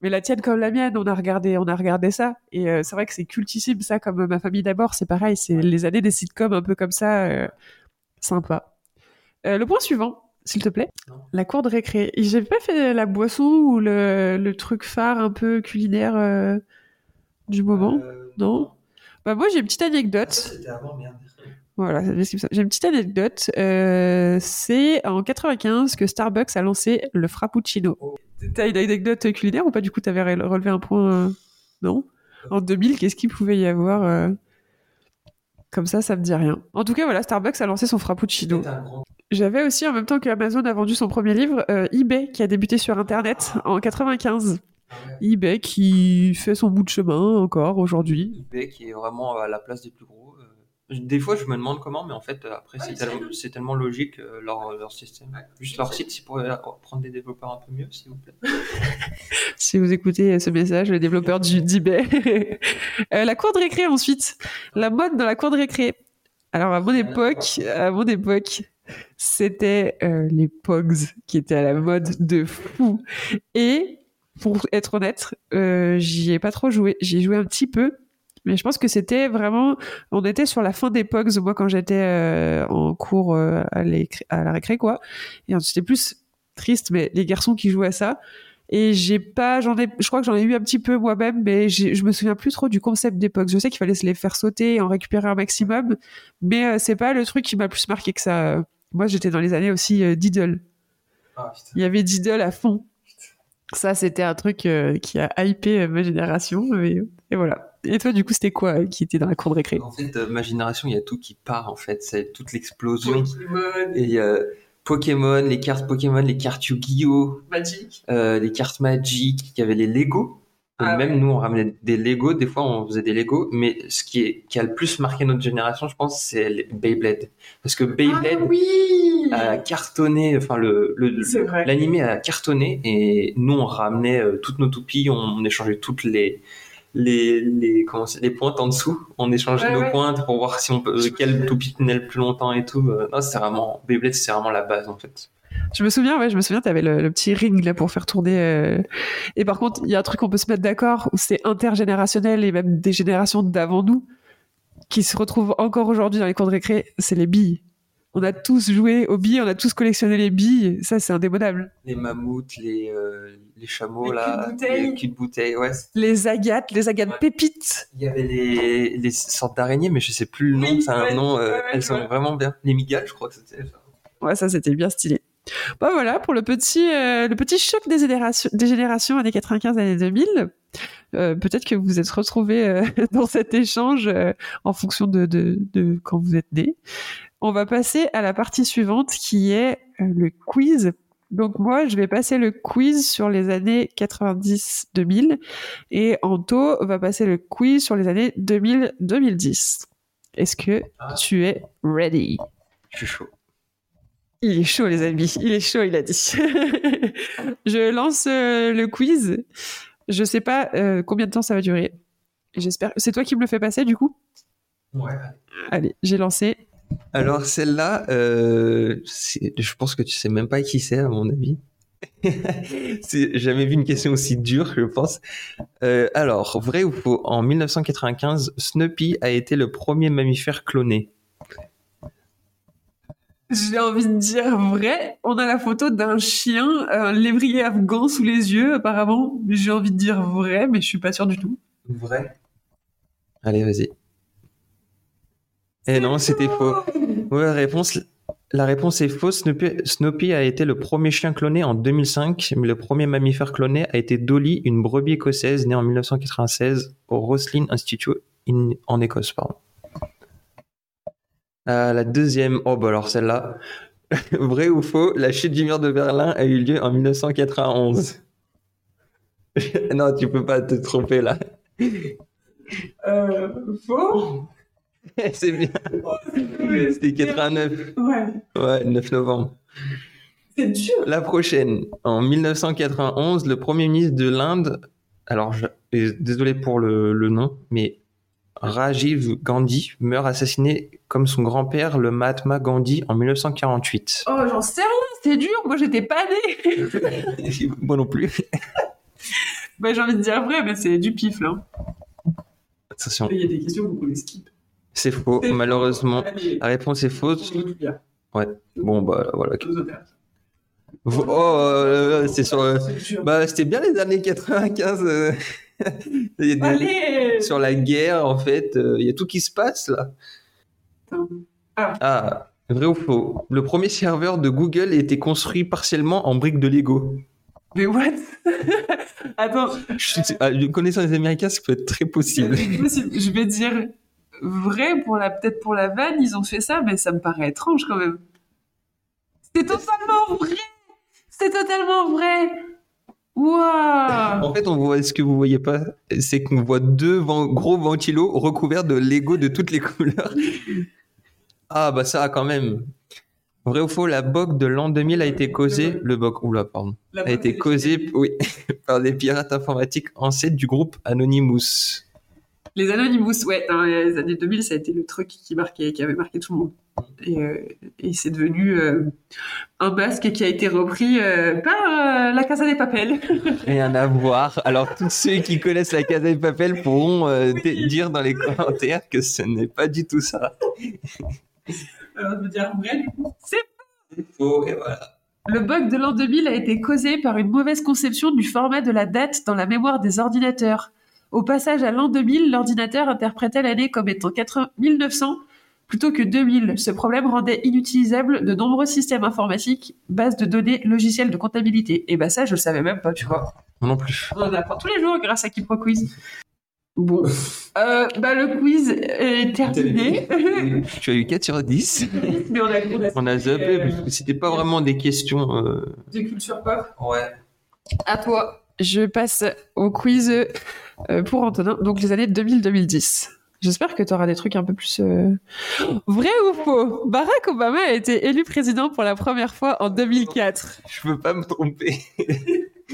Mais la tienne comme la mienne, on a regardé, on a regardé ça. Et euh, c'est vrai que c'est cultissime, ça, comme ma famille d'abord. C'est pareil, c'est les années des sitcoms un peu comme ça. euh, sympa. Euh, le point suivant, s'il te plaît. Non. La cour de récré. J'ai pas fait la boisson ou le, le truc phare un peu culinaire euh, du moment? Euh, Non? Bah moi j'ai une petite anecdote. c'était avant, merde. Voilà, j'ai une petite anecdote. Euh, c'est en 95 que Starbucks a lancé le Frappuccino. T'as une anecdote culinaire ou pas? Du coup, t'avais re- relevé un point. euh, Non? En 2000, qu'est-ce qu'il pouvait y avoir euh, Comme ça, ça me dit rien. En tout cas, voilà, Starbucks a lancé son Frappuccino. J'avais aussi, en même temps que Amazon a vendu son premier livre, euh, eBay qui a débuté sur Internet en 95. eBay qui fait son bout de chemin encore aujourd'hui. eBay qui est vraiment à la place des plus gros. Euh. Des fois, je me demande comment, mais en fait, euh, après, c'est tellement, c'est tellement logique euh, leur, leur système. Juste leur site, s'ils pourraient euh, prendre des développeurs un peu mieux, s'il vous plaît. Si vous écoutez ce message, le développeur du d'eBay. Euh, la cour de récré ensuite. La mode dans la cour de récré. Alors à mon époque, à mon époque, c'était euh, les Pogs qui étaient à la mode de fou. Et pour être honnête, euh, j'y ai pas trop joué. J'y ai joué un petit peu, mais je pense que c'était vraiment. On était sur la fin des Pogs, moi quand j'étais euh, en cours euh, à, la récré, quoi. Et c'était plus triste, mais les garçons qui jouaient à ça. Et j'ai pas, j'en ai, je crois que j'en ai eu un petit peu moi-même, mais je me souviens plus trop du concept d'époque. Je sais qu'il fallait se les faire sauter et en récupérer un maximum, mais euh, c'est pas le truc qui m'a le plus marqué que ça. Moi, j'étais dans les années aussi euh, Diddle. Il y avait Diddle à fond. Ça, c'était un truc euh, qui a hypé euh, ma génération. Et voilà. Et toi, du coup, c'était quoi euh, qui était dans la cour de récré? En fait, euh, ma génération, il y a tout qui part, en fait. C'est toute l'explosion. Et il y a Pokémon, les cartes Pokémon, les cartes Yu-Gi-Oh! Magic. euh, les cartes Magic, il y avait les Lego. Et Ah même nous, on ramenait des Lego. Des fois, on faisait des Lego. Mais ce qui, est, qui a le plus marqué notre génération, je pense, c'est les Beyblade. Parce que Beyblade Ah oui a cartonné, enfin, le, le, l'animé a cartonné. Et nous, on ramenait euh, toutes nos toupies, on, échangeait toutes les, les, les, comment les pointes en dessous. On échangeait Ouais, nos ouais. pointes pour voir si on peut, quelle toupie tenait le plus longtemps et tout. Euh, Non, c'est vraiment, Beyblade, c'est vraiment la base, en fait. Je me souviens, ouais, je me souviens, t'avais le, le petit ring là pour faire tourner. euh, Et par contre, il y a un truc qu'on peut se mettre d'accord où c'est intergénérationnel et même des générations d'avant nous qui se retrouvent encore aujourd'hui dans les cours de récré, c'est les billes. On a tous joué aux billes, on a tous collectionné les billes. Ça, c'est indémodable. les mammouths, les, euh, les chameaux, Les là, les culs de bouteille, ouais. Les agates, les agates pépites. Il y avait les, les sortes d'araignées, mais je sais plus le nom, Oui, c'est un ouais, nom, euh, ouais, elles sont vraiment bien. Les migales, je crois que c'était ça. Ouais, ça, c'était bien stylé. Bah voilà, pour le petit, euh, le petit choc des générations, des générations années 95, années 2000. Euh, Peut-être que vous vous êtes retrouvés euh, dans cet échange euh, en fonction de, de, de quand vous êtes nés. On va passer à la partie suivante qui est euh, le quiz. Donc moi, je vais passer le quiz sur les années 90-2000 et Anto va passer le quiz sur les années 2000-2010. Est-ce que Ah. tu es ready? Je suis chaud. il est chaud, les amis. Il est chaud, il a dit. je lance euh, le quiz. Je sais pas euh, combien de temps ça va durer. J'espère. C'est toi qui me le fais passer, du coup? Ouais. Allez, j'ai lancé. Alors celle-là, euh, je pense que tu sais même pas qui c'est à mon avis. c'est jamais vu une question aussi dure, je pense. Euh, alors, vrai ou faux En 1995, Snoopy a été le premier mammifère cloné? J'ai envie de dire vrai. On a la photo d'un chien, un lévrier afghan sous les yeux, apparemment. J'ai envie de dire vrai, mais je suis pas sûre du tout. Vrai Allez, vas-y. Eh non, c'était faux. La réponse est fausse. Snoopy, a été le premier chien cloné en 2005, mais le premier mammifère cloné a été Dolly, une brebis écossaise née en 1996 au Roslin Institute in- en Écosse. Euh, la deuxième, oh bah alors celle-là. Vrai ou faux, la chute du mur de Berlin a eu lieu en 1991. non, tu peux pas te tromper là. Euh, faux? C'est bien. C'était 89. Ouais. Ouais, 9 novembre. C'est dur. La prochaine. En 1991, le premier ministre de l'Inde, alors je- désolé pour le, le nom, mais Rajiv Gandhi meurt assassiné comme son grand-père, le Mahatma Gandhi, en 1948. Oh, j'en sais rien. C'est dur. Moi, j'étais pas née. Moi non plus. bah, j'ai envie de dire vrai, mais c'est du pif, là. Attention, Il y a des questions que vous pouvez skip. C'est faux, malheureusement. Allez, La réponse est fausse. dire. Bon, bah voilà. Oh, euh, c'est sur. euh. Bah, c'était bien les années 95. euh. Des- Allez sur la guerre, en fait, euh, il y a tout qui se passe là. Ah, vrai ou faux? Le premier serveur de Google a été construit partiellement en briques de Lego. Mais what? Attends. Je, ah, connaissant les Américains, ça peut être très possible. Je vais dire vrai pour la peut-être pour la vanne, ils ont fait ça, mais ça me paraît étrange quand même. C'est totalement vrai. C'est totalement vrai. Waouh En fait, on voit ce que vous voyez pas, c'est qu'on voit deux gros ventilos recouverts de Lego de toutes les couleurs. Ah bah ça quand même. Vrai ou faux, la BOC de l'an 2000 a été causée, le BOC, oula, pardon, a été causée, oui, par des pirates informatiques ancêtres du groupe Anonymous. Les Anonymous, ouais, dans les années 2000, ça a été le truc qui marquait, qui avait marqué tout le monde. Et, euh, c'est devenu euh, un basque qui a été repris euh, par la Casa des Papel. Rien à voir. Alors tous ceux qui connaissent la Casa des Papel pourront dire dans les commentaires que ce n'est pas du tout ça. Alors, je veux dire, vrai, du coup, c'est faux. et voilà. Le bug de l'an 2000 a été causé par une mauvaise conception du format de la date dans la mémoire des ordinateurs. Au passage à l'an 2000, l'ordinateur interprétait l'année comme étant 1900 plutôt que 2000. Ce problème rendait inutilisable de nombreux systèmes informatiques, bases de données, logiciels de comptabilité. Et bah ça, je le savais même pas, tu vois. non plus. On apprend tous les jours grâce à Kipro Quiz. Bon, euh, bah, le quiz est terminé. tu as eu 4 sur 10. Mais on a, on a, zappé, parce que c'était pas vraiment des questions. Euh... De culture pop Ouais. À toi. Je passe au quiz pour Antonin, donc les années 2000-2010. J'espère que tu auras des trucs un peu plus. Euh, vrai ou faux Barack Obama a été élu président pour la première fois en 2004. Je peux pas me tromper.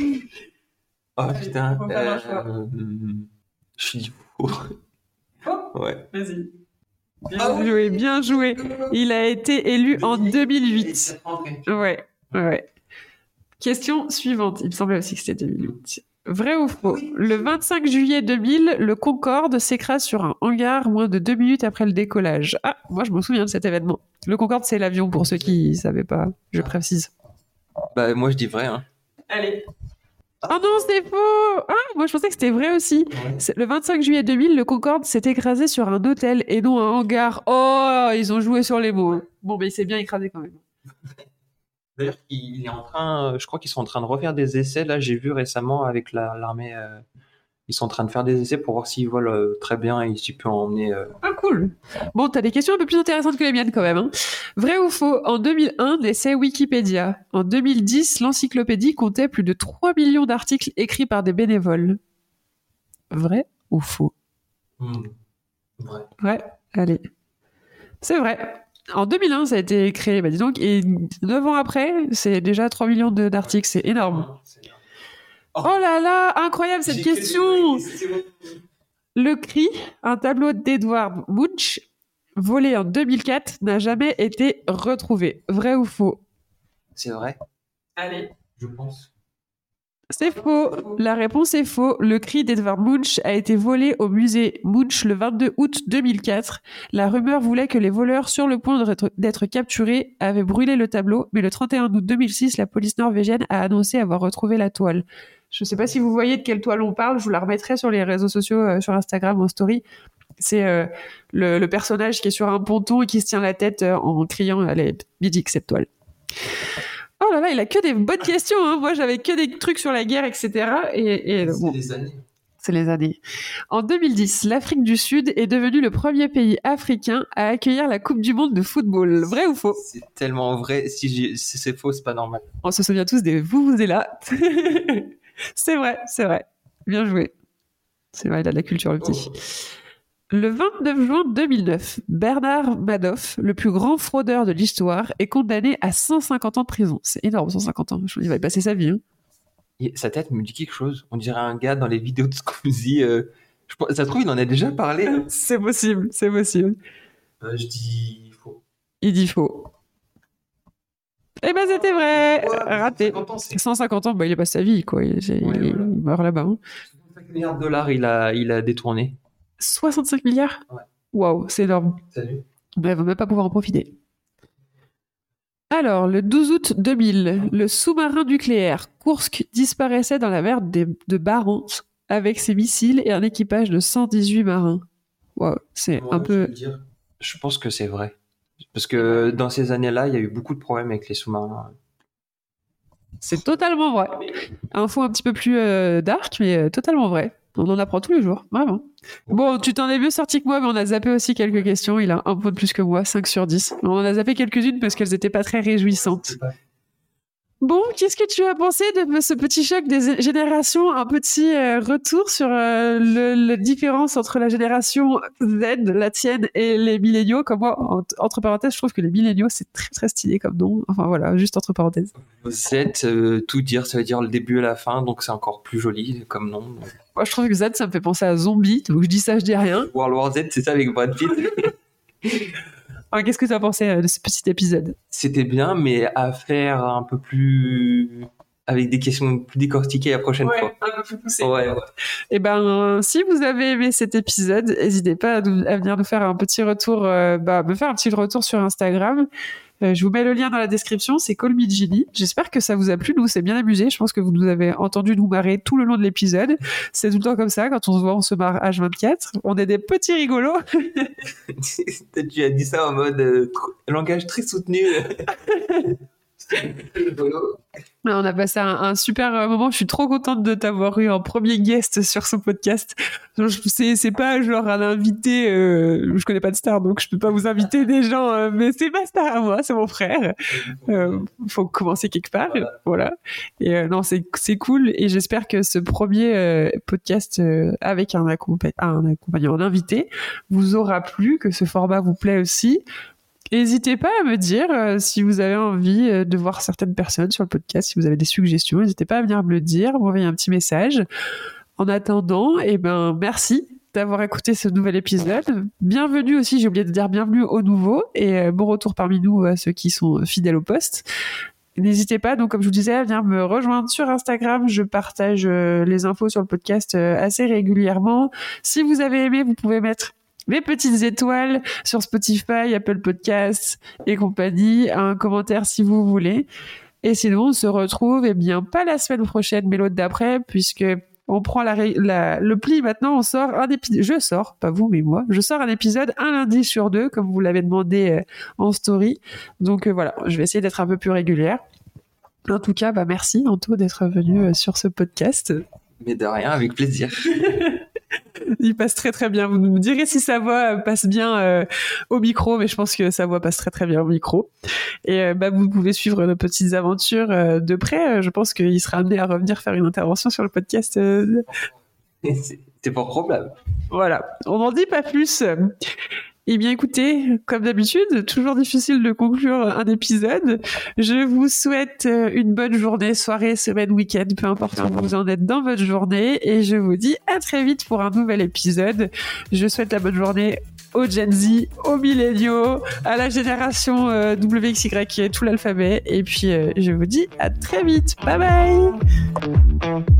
oh putain. Je suis faux. ouais. Vas-y. Bien joué, bien joué. Il a été élu en 2008. Ouais, ouais. Question suivante. Il me semblait aussi que c'était 2008. Vrai ou faux? Le 25 juillet 2000, le Concorde s'écrase sur un hangar moins de deux minutes après le décollage. Ah, moi je me souviens de cet événement. Le Concorde, c'est l'avion pour ceux qui ne savaient pas, je précise. Bah, moi je dis vrai. Hein. Allez. Oh non, c'est faux Ah, moi je pensais que c'était vrai aussi. Le 25 juillet 2000, le Concorde s'est écrasé sur un hôtel et non un hangar. Oh, ils ont joué sur les mots. Bon, mais il s'est bien écrasé quand même. D'ailleurs, il est en train, je crois qu'ils sont en train de refaire des essais. Là, j'ai vu récemment avec l'armée euh, ils sont en train de faire des essais pour voir s'ils volent euh, très bien et s'ils peuvent emmener. Euh, ah, cool. Bon, t'as des questions un peu plus intéressantes que les miennes quand même. Hein. Vrai ou faux En 2001, l'essai Wikipédia. En 2010, l'encyclopédie comptait plus de 3 millions d'articles écrits par des bénévoles. Vrai ou faux? Hmm. Vrai. Ouais, allez. C'est vrai. En 2001, ça a été créé, bah dis donc, et 9 ans après, c'est déjà 3 millions d'articles, c'est énorme. Ah, Oh. oh, là là, incroyable cette question Le cri, un tableau d'Edward Munch, volé en 2004, n'a jamais été retrouvé. Vrai ou faux? C'est vrai? Allez. Je pense. C'est faux. La réponse est faux. Le cri d'Edward Munch a été volé au musée Munch le 22 août 2004. La rumeur voulait que les voleurs sur le point d'être capturés avaient brûlé le tableau, mais le 31 août 2006, la police norvégienne a annoncé avoir retrouvé la toile. Je ne sais pas si vous voyez de quelle toile on parle. Je vous la remettrai sur les réseaux sociaux, euh, sur Instagram en story. C'est euh, le, personnage qui est sur un ponton et qui se tient la tête euh, en criant Allez, bidique cette toile. Oh là là, il a que des bonnes questions. Hein. Moi, j'avais que des trucs sur la guerre, etc. Et, c'est les années. C'est les années. En 2010, l'Afrique du Sud est devenue le premier pays africain à accueillir la Coupe du Monde de football. Vrai ou faux? C'est tellement vrai. Si, c'est faux, c'est pas normal. On se souvient tous des vous, vous êtes là. c'est vrai, c'est vrai. Bien joué. C'est vrai, il a de la culture, le petit. Oh. Le 29 juin 2009, Bernard Madoff, le plus grand fraudeur de l'histoire, est condamné à 150 ans de prison. C'est énorme, 150 ans. Il va y passer sa vie. Hein. sa tête me dit quelque chose. On dirait un gars dans les vidéos de Squeezie. Euh, ça se trouve, il en a déjà parlé. Hein. c'est possible, c'est possible. Euh, je dis faux. Il dit faux. Eh ben c'était vrai, raté. 150 ans, bah, il a pas sa vie, quoi. Il, meurt là-bas. 65 hein. milliards de dollars, il a, il a détourné. 65 milliards? Ouais. Waouh, c'est énorme. Salut. Elle va même pas pouvoir en profiter. Alors, le 12 août 2000, le sous-marin nucléaire Kursk disparaissait dans la mer de Barents avec ses missiles et un équipage de 118 marins. Waouh, c'est un peu. je pense que c'est vrai. Parce que dans ces années-là, il y a eu beaucoup de problèmes avec les sous-marins. C'est totalement vrai. Info un petit peu plus euh, dark, mais euh, totalement vrai. On en apprend tous les jours, vraiment. Bon, tu t'en es mieux sorti que moi, mais on a zappé aussi quelques questions. Il a un point de plus que moi, 5 sur 10. On en a zappé quelques-unes parce qu'elles n'étaient pas très réjouissantes. Bon, qu'est-ce que tu as pensé de ce petit choc des générations Un petit euh, retour sur euh, le, la différence entre la génération Z, la tienne, et les milléniaux? Comme moi, en- entre parenthèses, je trouve que les milléniaux, c'est très très stylé comme nom. Enfin voilà, juste entre parenthèses. Z, euh, tout dire, ça veut dire le début et la fin, donc c'est encore plus joli comme nom. Moi, je trouve que Z, ça me fait penser à zombie. Donc je dis ça, je dis rien. World War Z, c'est ça avec Brad Pitt? Qu'est-ce que tu as pensé de ce petit épisode? C'était bien, mais à faire un peu plus avec des questions plus décortiquées la prochaine fois. un peu plus poussé. Ouais, ouais. Eh ben, euh, si vous avez aimé cet épisode, n'hésitez pas à, nous- à venir nous faire un petit retour, euh, bah, me faire un petit retour sur Instagram. Euh, je vous mets le lien dans la description, c'est Call Me Ginny. J'espère que ça vous a plu, nous c'est bien amusé. Je pense que vous nous avez entendu nous marrer tout le long de l'épisode. C'est tout le temps comme ça, quand on se voit, on se marre H24. On est des petits rigolos. tu as dit ça en mode euh, langage très soutenu. Rigolo. On a passé un, un super euh, moment. Je suis trop contente de t'avoir eu en premier guest sur ce podcast. Je- C'est, pas genre un invité. Euh, je connais pas de star, donc je peux pas vous inviter des gens. euh, mais c'est ma star à moi, c'est mon frère. Euh, faut commencer quelque part, Voilà. Et euh, non, c'est cool. Et j'espère que ce premier podcast avec un, accompa- un accompagnant, un invité, vous aura plu, que ce format vous plaît aussi. N'hésitez pas à me dire euh, si vous avez envie euh, de voir certaines personnes sur le podcast, si vous avez des suggestions, n'hésitez pas à venir me le dire, m'envoyer un petit message. En attendant, eh ben merci d'avoir écouté ce nouvel épisode. Bienvenue aussi, j'ai oublié de dire bienvenue aux nouveaux et euh, bon retour parmi nous à ceux qui sont fidèles au poste. N'hésitez pas, donc comme je vous disais, à venir me rejoindre sur Instagram. Je partage les infos sur le podcast assez régulièrement. Si vous avez aimé, vous pouvez mettre les petites étoiles sur Spotify, Apple Podcasts et compagnie, un commentaire si vous voulez. Et sinon, on se retrouve, eh bien, pas la semaine prochaine, mais l'autre d'après, puisque on prend la, le pli maintenant, on sort un épisode, je sors, pas vous, mais moi, je sors un épisode un lundi sur deux, comme vous l'avez demandé euh, en story. Donc euh, voilà, je vais essayer d'être un peu plus régulière. En tout cas, bah merci Anto d'être venu euh, sur ce podcast. Mais de rien, avec plaisir. Il passe très très bien. Vous nous direz si sa voix euh, passe bien euh, au micro, mais je pense que sa voix passe très très bien au micro. Et euh, bah, vous pouvez suivre nos petites aventures de près. Je pense qu'il sera amené à revenir faire une intervention sur le podcast. C'est c'est pas probable. Voilà, on n'en dit pas plus. Eh bien écoutez, comme d'habitude, toujours difficile de conclure un épisode. Je vous souhaite euh, une bonne journée, soirée, semaine, week-end, peu importe où vous en êtes dans votre journée. Et je vous dis à très vite pour un nouvel épisode. Je souhaite la bonne journée aux Gen Z, aux milléniaux, à la génération euh, WXY, tout l'alphabet. Et puis euh, je vous dis à très vite. Bye bye